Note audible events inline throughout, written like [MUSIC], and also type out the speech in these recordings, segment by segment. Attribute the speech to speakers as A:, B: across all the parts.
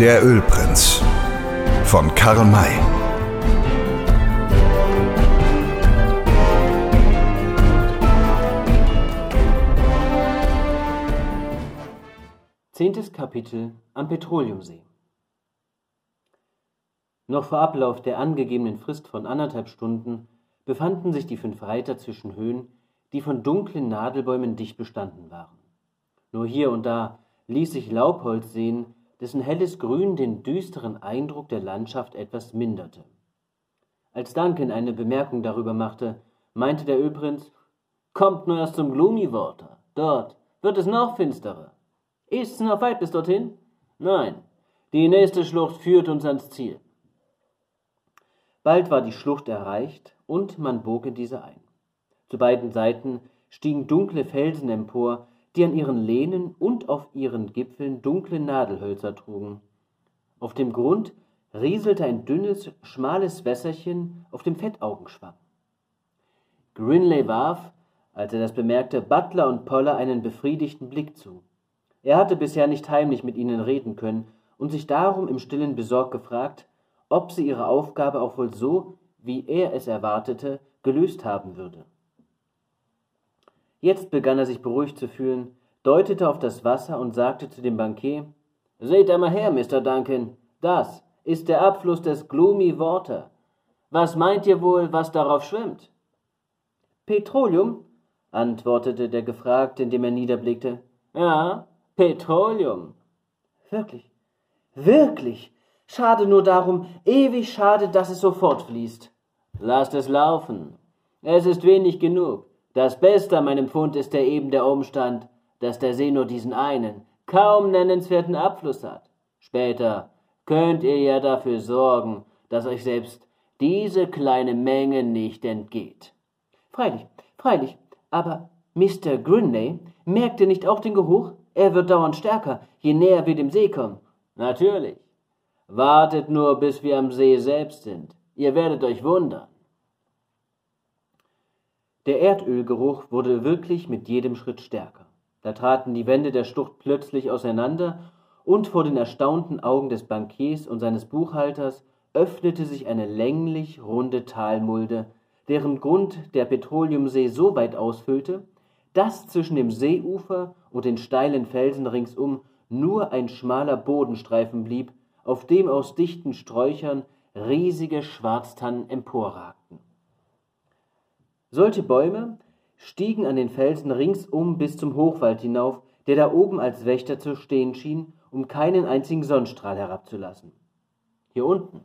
A: Der Ölprinz von Karl May.
B: Zehntes Kapitel am Petroleumsee Noch vor Ablauf der angegebenen Frist von anderthalb Stunden befanden sich die fünf Reiter zwischen Höhen, die von dunklen Nadelbäumen dicht bestanden waren. Nur hier und da ließ sich Laubholz sehen, dessen helles Grün den düsteren Eindruck der Landschaft etwas minderte. Als Duncan eine Bemerkung darüber machte, meinte der Ölprinz, Kommt nur erst zum Gloomy. Dort wird es noch finsterer. Ist's noch weit bis dorthin? Nein, die nächste Schlucht führt uns ans Ziel. Bald war die Schlucht erreicht und man bog in diese ein. Zu beiden Seiten stiegen dunkle Felsen empor, die an ihren Lehnen und auf ihren Gipfeln dunkle Nadelhölzer trugen. Auf dem Grund rieselte ein dünnes, schmales Wässerchen auf dem Fettaugenschwamm. Grinley warf, als er das bemerkte, Butler und Poller einen befriedigten Blick zu. Er hatte bisher nicht heimlich mit ihnen reden können und sich darum im stillen besorgt gefragt, ob sie ihre Aufgabe auch wohl so, wie er es erwartete, gelöst haben würde. Jetzt begann er sich beruhigt zu fühlen, deutete auf das Wasser und sagte zu dem Bankier, Seht einmal her, Mr. Duncan, das ist der Abfluss des Gloomy Water. Was meint ihr wohl, was darauf schwimmt? Petroleum, antwortete der Gefragte, indem er niederblickte. Ja, Petroleum. Wirklich, wirklich. Schade nur darum, ewig schade, dass es so fortfließt. Lasst es laufen. Es ist wenig genug. Das Beste an meinem Fund ist ja eben der Umstand, dass der See nur diesen einen, kaum nennenswerten Abfluss hat. Später könnt ihr ja dafür sorgen, dass euch selbst diese kleine Menge nicht entgeht. Freilich, freilich, aber Mr. Grinley merkt ihr nicht auch den Geruch? Er wird dauernd stärker, je näher wir dem See kommen. Natürlich. Wartet nur, bis wir am See selbst sind. Ihr werdet euch wundern. Der Erdölgeruch wurde wirklich mit jedem Schritt stärker. Da traten die Wände der Schlucht plötzlich auseinander, und vor den erstaunten Augen des Bankiers und seines Buchhalters öffnete sich eine länglich runde Talmulde, deren Grund der Petroleumsee so weit ausfüllte, dass zwischen dem Seeufer und den steilen Felsen ringsum nur ein schmaler Bodenstreifen blieb, auf dem aus dichten Sträuchern riesige Schwarztannen emporragten. Solche Bäume stiegen an den Felsen ringsum bis zum Hochwald hinauf, der da oben als Wächter zu stehen schien, um keinen einzigen Sonnenstrahl herabzulassen. Hier unten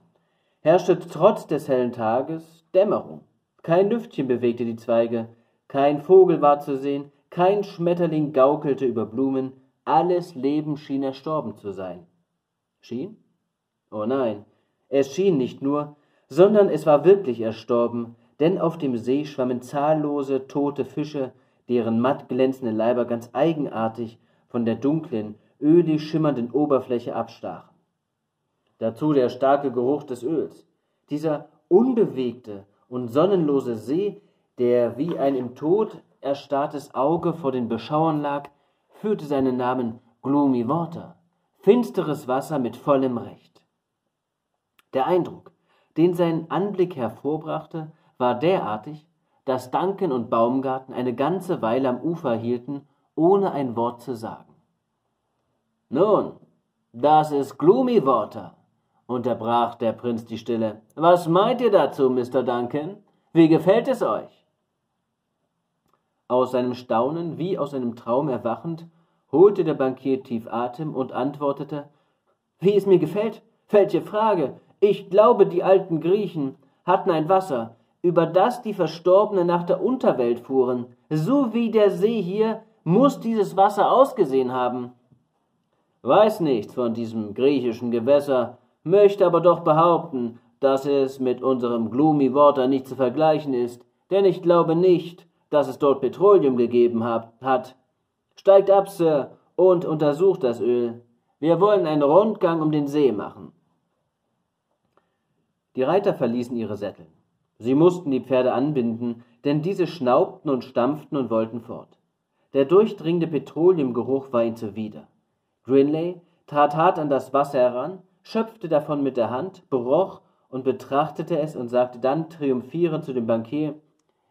B: herrschte trotz des hellen Tages Dämmerung. Kein Lüftchen bewegte die Zweige, kein Vogel war zu sehen, kein Schmetterling gaukelte über Blumen, alles Leben schien erstorben zu sein. Schien? Oh nein, es schien nicht nur, sondern es war wirklich erstorben, denn auf dem See schwammen zahllose tote Fische, deren matt glänzende Leiber ganz eigenartig von der dunklen, ölig schimmernden Oberfläche abstachen. Dazu der starke Geruch des Öls. Dieser unbewegte und sonnenlose See, der wie ein im Tod erstarrtes Auge vor den Beschauern lag, führte seinen Namen Gloomy Water, finsteres Wasser mit vollem Recht. Der Eindruck, den sein Anblick hervorbrachte, war derartig, dass Duncan und Baumgarten eine ganze Weile am Ufer hielten, ohne ein Wort zu sagen. Nun, das ist Gloomy Water, unterbrach der Prinz die Stille. Was meint ihr dazu, Mr. Duncan? Wie gefällt es euch? Aus seinem Staunen wie aus einem Traum erwachend, holte der Bankier tief Atem und antwortete Wie es mir gefällt? Welche Frage? Ich glaube, die alten Griechen hatten ein Wasser, über das die Verstorbenen nach der Unterwelt fuhren. So wie der See hier muss dieses Wasser ausgesehen haben. Weiß nichts von diesem griechischen Gewässer, möchte aber doch behaupten, dass es mit unserem Gloomy Water nicht zu vergleichen ist, denn ich glaube nicht, dass es dort Petroleum gegeben hat. Steigt ab, Sir, und untersucht das Öl. Wir wollen einen Rundgang um den See machen. Die Reiter verließen ihre Sättel. Sie mussten die Pferde anbinden, denn diese schnaubten und stampften und wollten fort. Der durchdringende Petroleumgeruch war ihnen zuwider. Grinley, trat hart an das Wasser heran, schöpfte davon mit der Hand, beroch und betrachtete es und sagte dann triumphierend zu dem Bankier,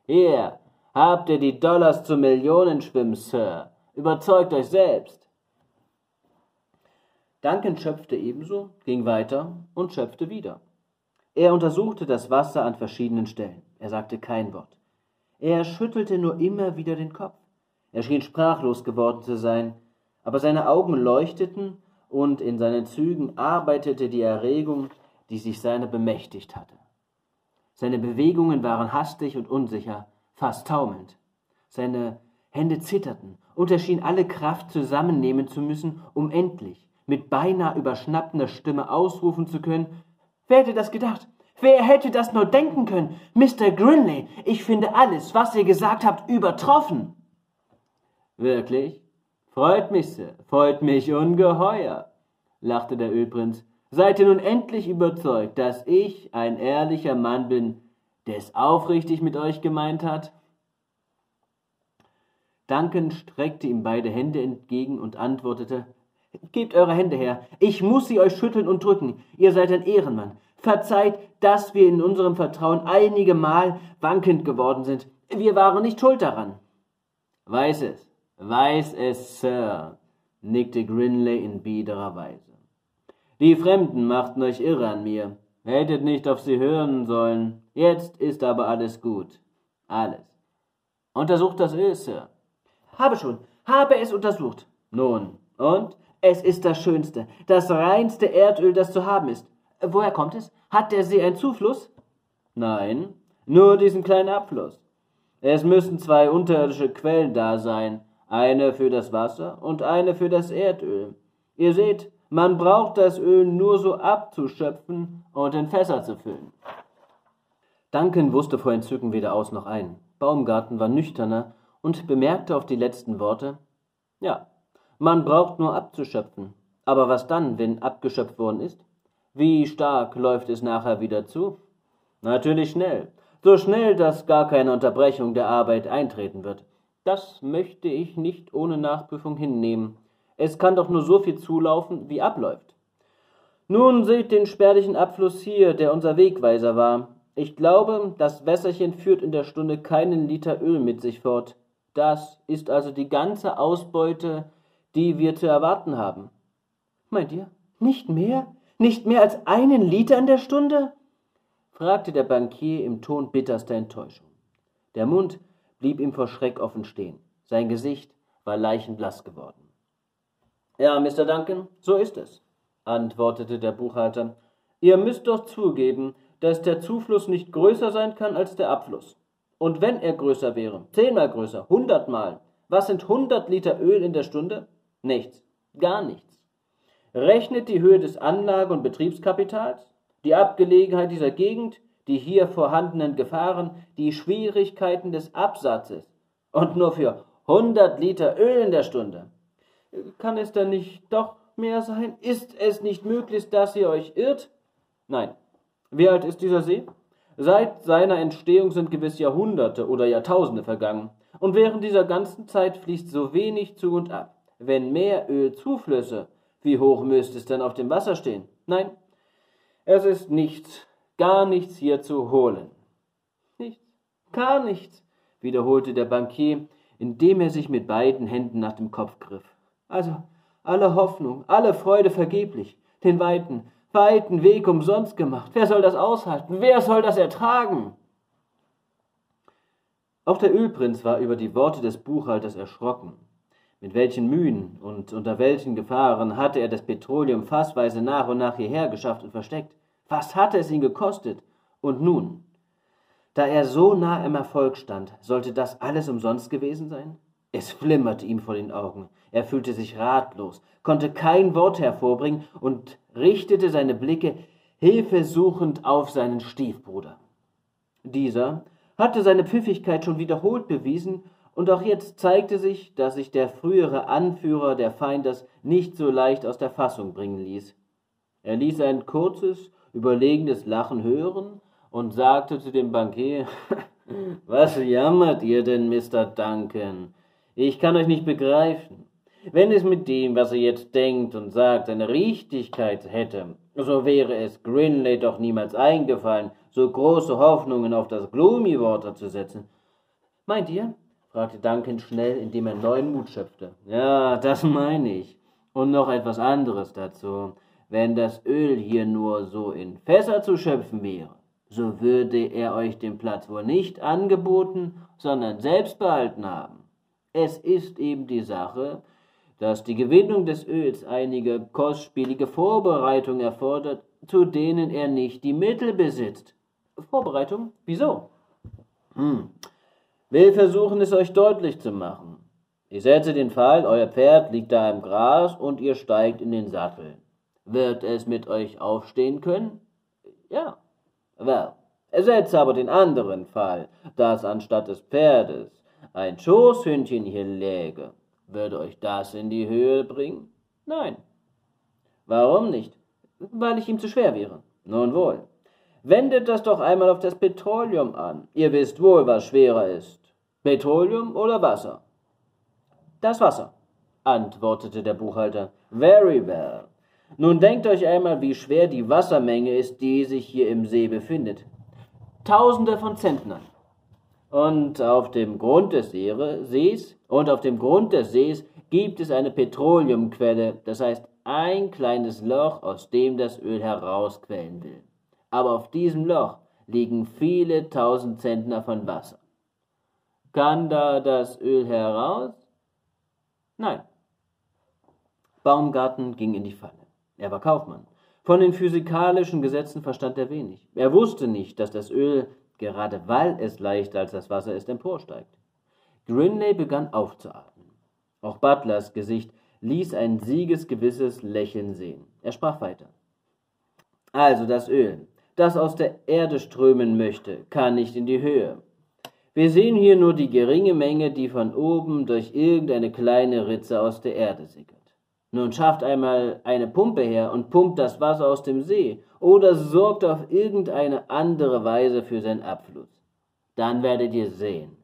B: Hier, habt ihr die Dollars zum Millionenschwimmen, Sir. Überzeugt euch selbst. Duncan schöpfte ebenso, ging weiter und schöpfte wieder. Er untersuchte das Wasser an verschiedenen Stellen. Er sagte kein Wort. Er schüttelte nur immer wieder den Kopf. Er schien sprachlos geworden zu sein, aber seine Augen leuchteten und in seinen Zügen arbeitete die Erregung, die sich seiner bemächtigt hatte. Seine Bewegungen waren hastig und unsicher, fast taumelnd. Seine Hände zitterten, und er schien alle Kraft zusammennehmen zu müssen, um endlich mit beinahe überschnappender Stimme ausrufen zu können Wer hätte das gedacht? Wer hätte das nur denken können? Mr. Grinley, ich finde alles, was ihr gesagt habt, übertroffen. Wirklich? Freut mich, Sir, freut mich ungeheuer, lachte der Ölprinz. Seid ihr nun endlich überzeugt, dass ich ein ehrlicher Mann bin, der es aufrichtig mit euch gemeint hat? Duncan streckte ihm beide Hände entgegen und antwortete Gebt eure Hände her, ich muss sie euch schütteln und drücken, ihr seid ein Ehrenmann. Verzeiht, dass wir in unserem Vertrauen einige Mal wankend geworden sind. Wir waren nicht schuld daran. Weiß es, weiß es, Sir, nickte Grinley in biederer Weise. Die Fremden machten euch irre an mir. Hättet nicht auf sie hören sollen. Jetzt ist aber alles gut. Alles. Untersucht das Öl, Sir. Habe schon, habe es untersucht. Nun, und? Es ist das Schönste, das reinste Erdöl, das zu haben ist. Woher kommt es? Hat der See einen Zufluss? Nein, nur diesen kleinen Abfluss. Es müssen zwei unterirdische Quellen da sein, eine für das Wasser und eine für das Erdöl. Ihr seht, man braucht das Öl nur so abzuschöpfen und in Fässer zu füllen. Duncan wusste vor Entzücken weder aus noch ein. Baumgarten war nüchterner und bemerkte auf die letzten Worte, ja, man braucht nur abzuschöpfen. Aber was dann, wenn abgeschöpft worden ist? Wie stark läuft es nachher wieder zu? Natürlich schnell. So schnell, dass gar keine Unterbrechung der Arbeit eintreten wird. Das möchte ich nicht ohne Nachprüfung hinnehmen. Es kann doch nur so viel zulaufen, wie abläuft. Nun seht den spärlichen Abfluss hier, der unser Wegweiser war. Ich glaube, das Wässerchen führt in der Stunde keinen Liter Öl mit sich fort. Das ist also die ganze Ausbeute, die wir zu erwarten haben. Meint ihr? Nicht mehr? Nicht mehr als einen Liter in der Stunde? fragte der Bankier im Ton bitterster Enttäuschung. Der Mund blieb ihm vor Schreck offen stehen. Sein Gesicht war leichenblass geworden. Ja, Mr. Duncan, so ist es, antwortete der Buchhalter. Ihr müsst doch zugeben, dass der Zufluss nicht größer sein kann als der Abfluss. Und wenn er größer wäre, zehnmal größer, hundertmal, was sind hundert Liter Öl in der Stunde? Nichts, gar nichts. Rechnet die Höhe des Anlage- und Betriebskapitals, die Abgelegenheit dieser Gegend, die hier vorhandenen Gefahren, die Schwierigkeiten des Absatzes und nur für 100 Liter Öl in der Stunde. Kann es denn nicht doch mehr sein? Ist es nicht möglich, dass ihr euch irrt? Nein. Wie alt ist dieser See? Seit seiner Entstehung sind gewiss Jahrhunderte oder Jahrtausende vergangen, und während dieser ganzen Zeit fließt so wenig zu und ab wenn mehr Öl zuflösse, wie hoch müsste es denn auf dem Wasser stehen? Nein, es ist nichts, gar nichts hier zu holen. Nichts, gar nichts, wiederholte der Bankier, indem er sich mit beiden Händen nach dem Kopf griff. Also, alle Hoffnung, alle Freude vergeblich, den weiten, weiten Weg umsonst gemacht. Wer soll das aushalten? Wer soll das ertragen? Auch der Ölprinz war über die Worte des Buchhalters erschrocken. Mit welchen Mühen und unter welchen Gefahren hatte er das Petroleum fassweise nach und nach hierher geschafft und versteckt? Was hatte es ihn gekostet? Und nun? Da er so nah im Erfolg stand, sollte das alles umsonst gewesen sein? Es flimmerte ihm vor den Augen. Er fühlte sich ratlos, konnte kein Wort hervorbringen und richtete seine Blicke hilfesuchend auf seinen Stiefbruder. Dieser hatte seine Pfiffigkeit schon wiederholt bewiesen und auch jetzt zeigte sich, dass sich der frühere Anführer der Feindes nicht so leicht aus der Fassung bringen ließ. Er ließ ein kurzes, überlegenes Lachen hören und sagte zu dem Bankier, [LAUGHS] Was jammert ihr denn, Mr. Duncan? Ich kann euch nicht begreifen. Wenn es mit dem, was er jetzt denkt und sagt, eine Richtigkeit hätte, so wäre es Grinley doch niemals eingefallen, so große Hoffnungen auf das Gloomy Water zu setzen. Meint ihr? Fragte Duncan schnell, indem er neuen Mut schöpfte. Ja, das meine ich. Und noch etwas anderes dazu. Wenn das Öl hier nur so in Fässer zu schöpfen wäre, so würde er euch den Platz wohl nicht angeboten, sondern selbst behalten haben. Es ist eben die Sache, dass die Gewinnung des Öls einige kostspielige Vorbereitungen erfordert, zu denen er nicht die Mittel besitzt. Vorbereitung? Wieso? Hm. Will versuchen, es euch deutlich zu machen. Ich setze den Fall, euer Pferd liegt da im Gras und ihr steigt in den Sattel. Wird es mit euch aufstehen können? Ja. Well, ersetze aber den anderen Fall, dass anstatt des Pferdes ein Schoßhündchen hier läge würde euch das in die Höhe bringen? Nein. Warum nicht? Weil ich ihm zu schwer wäre. Nun wohl. Wendet das doch einmal auf das Petroleum an. Ihr wisst wohl, was schwerer ist. Petroleum oder Wasser? Das Wasser, antwortete der Buchhalter. Very well. Nun denkt euch einmal, wie schwer die Wassermenge ist, die sich hier im See befindet. Tausende von Zentnern. Und auf dem Grund des Sees und auf dem Grund des Sees gibt es eine Petroleumquelle, das heißt ein kleines Loch, aus dem das Öl herausquellen will. Aber auf diesem Loch liegen viele tausend Zentner von Wasser. Kann da das Öl heraus? Nein. Baumgarten ging in die Falle. Er war Kaufmann. Von den physikalischen Gesetzen verstand er wenig. Er wusste nicht, dass das Öl gerade weil es leichter als das Wasser ist, emporsteigt. Grinley begann aufzuatmen. Auch Butlers Gesicht ließ ein siegesgewisses Lächeln sehen. Er sprach weiter. Also das Öl, das aus der Erde strömen möchte, kann nicht in die Höhe. Wir sehen hier nur die geringe Menge, die von oben durch irgendeine kleine Ritze aus der Erde sickert. Nun schafft einmal eine Pumpe her und pumpt das Wasser aus dem See oder sorgt auf irgendeine andere Weise für seinen Abfluss. Dann werdet ihr sehen,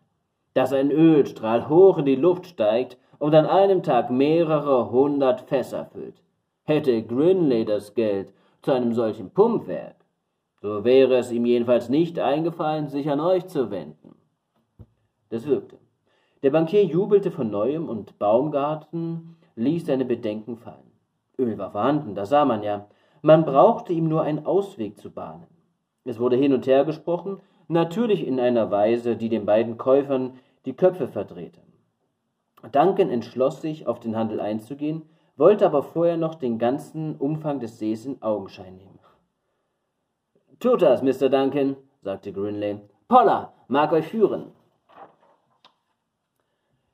B: dass ein Ölstrahl hoch in die Luft steigt und an einem Tag mehrere hundert Fässer füllt. Hätte Grinley das Geld zu einem solchen Pumpwerk, so wäre es ihm jedenfalls nicht eingefallen, sich an euch zu wenden. Das wirkte. Der Bankier jubelte von neuem und Baumgarten ließ seine Bedenken fallen. Öl war vorhanden, das sah man ja. Man brauchte ihm nur einen Ausweg zu bahnen. Es wurde hin und her gesprochen, natürlich in einer Weise, die den beiden Käufern die Köpfe verdrehte. Duncan entschloss sich, auf den Handel einzugehen, wollte aber vorher noch den ganzen Umfang des Sees in Augenschein nehmen. Tut das, Mr. Duncan, sagte Grinley. Poller mag euch führen.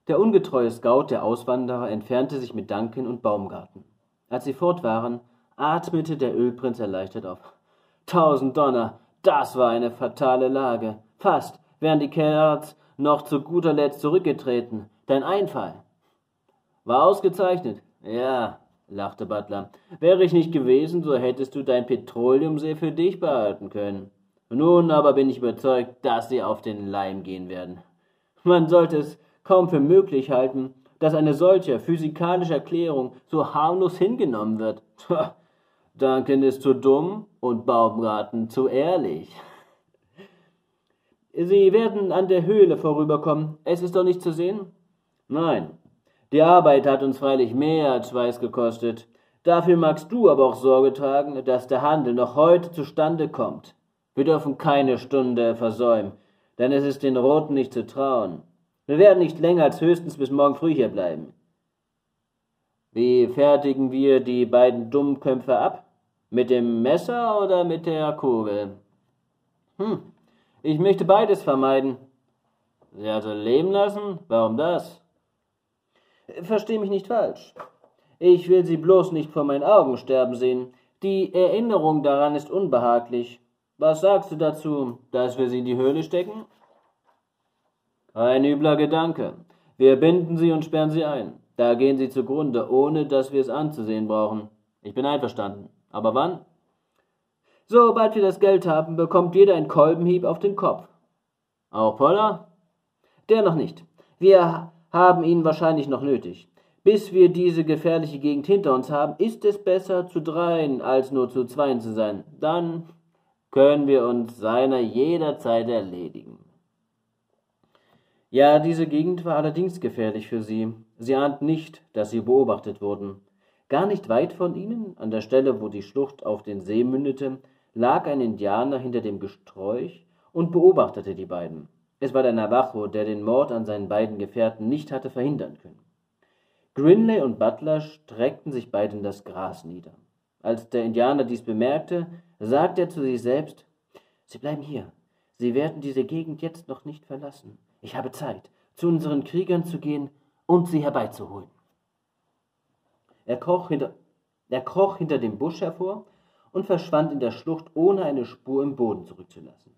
B: Der ungetreue Scout der Auswanderer entfernte sich mit Duncan und Baumgarten. Als sie fort waren, atmete der Ölprinz erleichtert auf. Tausend Donner, das war eine fatale Lage. Fast wären die Kerls noch zu guter Letzt zurückgetreten. Dein Einfall. War ausgezeichnet. Ja, lachte Butler. Wäre ich nicht gewesen, so hättest du dein Petroleumsee für dich behalten können. Nun aber bin ich überzeugt, dass sie auf den Leim gehen werden. Man sollte es kaum für möglich halten, dass eine solche physikalische Erklärung so harmlos hingenommen wird. Duncan ist zu dumm und Baumgarten zu ehrlich. Sie werden an der Höhle vorüberkommen. Es ist doch nicht zu sehen? Nein. Die Arbeit hat uns freilich mehr als Schweiß gekostet. Dafür magst du aber auch Sorge tragen, dass der Handel noch heute zustande kommt. Wir dürfen keine Stunde versäumen, denn es ist den Roten nicht zu trauen. Wir werden nicht länger als höchstens bis morgen früh hier bleiben. Wie fertigen wir die beiden Dummköpfe ab? Mit dem Messer oder mit der Kugel? Hm, ich möchte beides vermeiden. Sie also leben lassen? Warum das? Versteh mich nicht falsch. Ich will sie bloß nicht vor meinen Augen sterben sehen. Die Erinnerung daran ist unbehaglich. Was sagst du dazu, dass wir sie in die Höhle stecken? Ein übler Gedanke. Wir binden sie und sperren sie ein. Da gehen sie zugrunde, ohne dass wir es anzusehen brauchen. Ich bin einverstanden. Aber wann? Sobald wir das Geld haben, bekommt jeder ein Kolbenhieb auf den Kopf. Auch Poller? Der noch nicht. Wir haben ihn wahrscheinlich noch nötig. Bis wir diese gefährliche Gegend hinter uns haben, ist es besser, zu dreien als nur zu zweien zu sein. Dann können wir uns seiner jederzeit erledigen. Ja, diese Gegend war allerdings gefährlich für sie. Sie ahnten nicht, dass sie beobachtet wurden. Gar nicht weit von ihnen, an der Stelle, wo die Schlucht auf den See mündete, lag ein Indianer hinter dem Gesträuch und beobachtete die beiden. Es war der Navajo, der den Mord an seinen beiden Gefährten nicht hatte verhindern können. Grinley und Butler streckten sich beide in das Gras nieder. Als der Indianer dies bemerkte, sagte er zu sich selbst, Sie bleiben hier. Sie werden diese Gegend jetzt noch nicht verlassen. Ich habe Zeit, zu unseren Kriegern zu gehen und sie herbeizuholen. Er kroch hinter, er kroch hinter dem Busch hervor und verschwand in der Schlucht, ohne eine Spur im Boden zurückzulassen.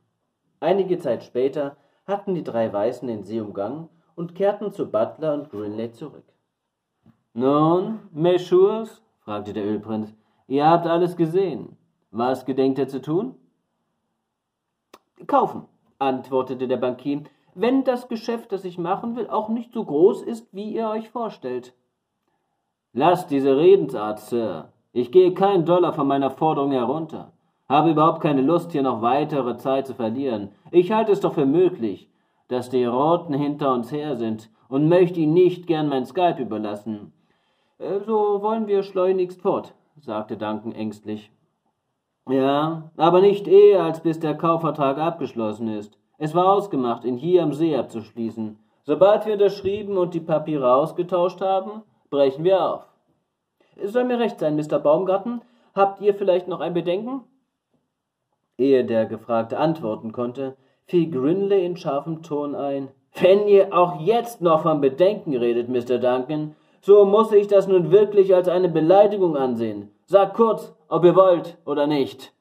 B: Einige Zeit später hatten die drei Weißen den See umgangen und kehrten zu Butler und Grinley zurück. Nun, Messieurs, fragte der Ölprinz, ihr habt alles gesehen. Was gedenkt ihr zu tun? Kaufen, antwortete der Bankier, wenn das Geschäft, das ich machen will, auch nicht so groß ist, wie ihr euch vorstellt. Lasst diese Redensart, Sir. Ich gehe keinen Dollar von meiner Forderung herunter. Habe überhaupt keine Lust, hier noch weitere Zeit zu verlieren. Ich halte es doch für möglich, dass die Roten hinter uns her sind und möchte ihnen nicht gern mein Skype überlassen. Äh, so wollen wir schleunigst fort, sagte Duncan ängstlich. Ja, aber nicht eher, als bis der Kaufvertrag abgeschlossen ist. Es war ausgemacht, ihn hier am See abzuschließen. Sobald wir unterschrieben und die Papiere ausgetauscht haben, brechen wir auf. Es soll mir recht sein, Mr. Baumgarten. Habt ihr vielleicht noch ein Bedenken? Ehe der Gefragte antworten konnte, fiel Grinley in scharfem Ton ein. Wenn ihr auch jetzt noch von Bedenken redet, Mr. Duncan, so muss ich das nun wirklich als eine Beleidigung ansehen. Sagt kurz, ob ihr wollt oder nicht.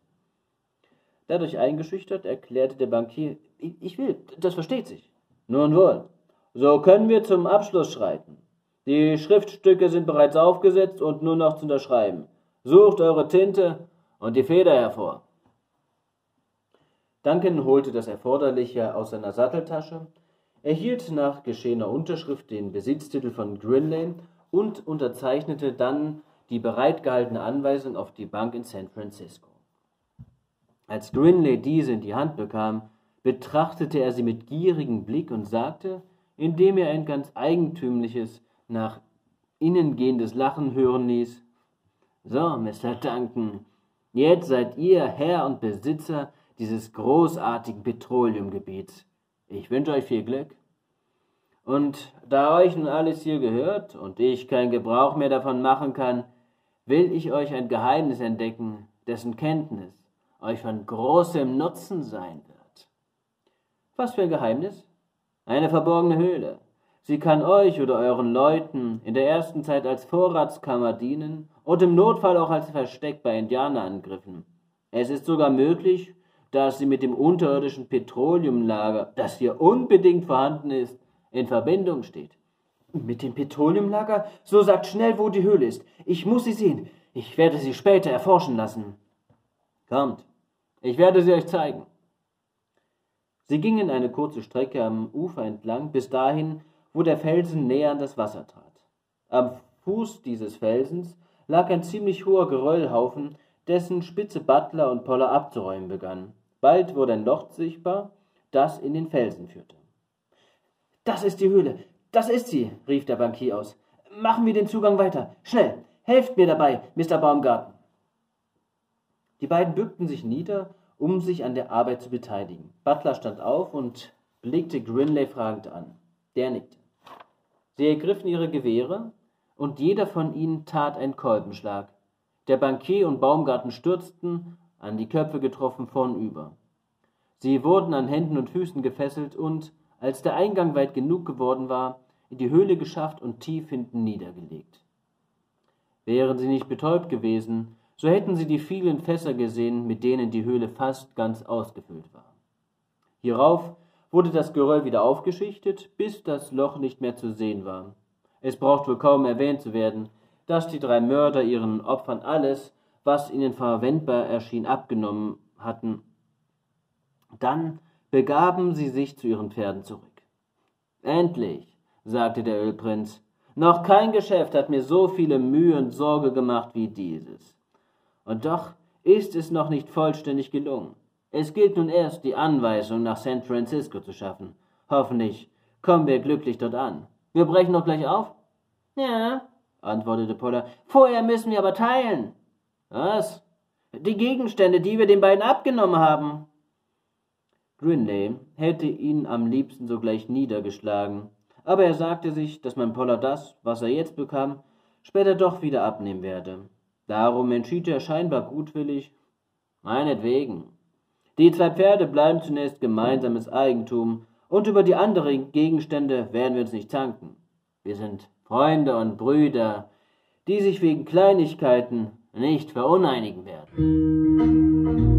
B: Dadurch eingeschüchtert erklärte der Bankier, ich will, das versteht sich. Nun wohl, so können wir zum Abschluss schreiten. Die Schriftstücke sind bereits aufgesetzt und nur noch zu unterschreiben. Sucht eure Tinte und die Feder hervor. Duncan holte das Erforderliche aus seiner Satteltasche, erhielt nach geschehener Unterschrift den Besitztitel von Grinley und unterzeichnete dann die bereitgehaltene Anweisung auf die Bank in San Francisco. Als Grinley diese in die Hand bekam, betrachtete er sie mit gierigem Blick und sagte, indem er ein ganz eigentümliches, nach innen gehendes Lachen hören ließ, So, Mr. Duncan, jetzt seid ihr Herr und Besitzer dieses großartigen Petroleumgebiets. Ich wünsche euch viel Glück. Und da euch nun alles hier gehört und ich keinen Gebrauch mehr davon machen kann, will ich euch ein Geheimnis entdecken, dessen Kenntnis euch von großem Nutzen sein wird. Was für ein Geheimnis? Eine verborgene Höhle. Sie kann euch oder euren Leuten in der ersten Zeit als Vorratskammer dienen und im Notfall auch als Versteck bei Indianerangriffen. Es ist sogar möglich, dass sie mit dem unterirdischen Petroleumlager, das hier unbedingt vorhanden ist, in Verbindung steht. Mit dem Petroleumlager? So sagt schnell, wo die Höhle ist. Ich muss sie sehen. Ich werde sie später erforschen lassen. Kommt, ich werde sie euch zeigen. Sie gingen eine kurze Strecke am Ufer entlang, bis dahin, wo der Felsen näher an das Wasser trat. Am Fuß dieses Felsens lag ein ziemlich hoher Geröllhaufen, dessen Spitze Butler und Poller abzuräumen begannen. Bald wurde ein Loch sichtbar, das in den Felsen führte. Das ist die Höhle, das ist sie, rief der Bankier aus. Machen wir den Zugang weiter. Schnell, helft mir dabei, Mr. Baumgarten. Die beiden bückten sich nieder, um sich an der Arbeit zu beteiligen. Butler stand auf und blickte Grinley fragend an. Der nickte. Sie ergriffen ihre Gewehre, und jeder von ihnen tat einen Kolbenschlag. Der Bankier und Baumgarten stürzten, an die Köpfe getroffen, vornüber. Sie wurden an Händen und Füßen gefesselt und, als der Eingang weit genug geworden war, in die Höhle geschafft und tief hinten niedergelegt. Wären sie nicht betäubt gewesen, so hätten sie die vielen Fässer gesehen, mit denen die Höhle fast ganz ausgefüllt war. Hierauf wurde das Geröll wieder aufgeschichtet, bis das Loch nicht mehr zu sehen war. Es braucht wohl kaum erwähnt zu werden, dass die drei Mörder ihren Opfern alles, was ihnen verwendbar erschien, abgenommen hatten. Dann begaben sie sich zu ihren Pferden zurück. Endlich, sagte der Ölprinz, Noch kein Geschäft hat mir so viele Mühe und Sorge gemacht wie dieses. Und doch ist es noch nicht vollständig gelungen. Es gilt nun erst, die Anweisung nach San Francisco zu schaffen. Hoffentlich kommen wir glücklich dort an. Wir brechen doch gleich auf? Ja, antwortete Poller. Vorher müssen wir aber teilen. Was? Die Gegenstände, die wir den beiden abgenommen haben. Grinley hätte ihn am liebsten sogleich niedergeschlagen, aber er sagte sich, dass man Poller das, was er jetzt bekam, später doch wieder abnehmen werde. Darum entschied er scheinbar gutwillig, meinetwegen. Die zwei Pferde bleiben zunächst gemeinsames Eigentum, und über die anderen Gegenstände werden wir uns nicht zanken. Wir sind Freunde und Brüder, die sich wegen Kleinigkeiten nicht veruneinigen werden.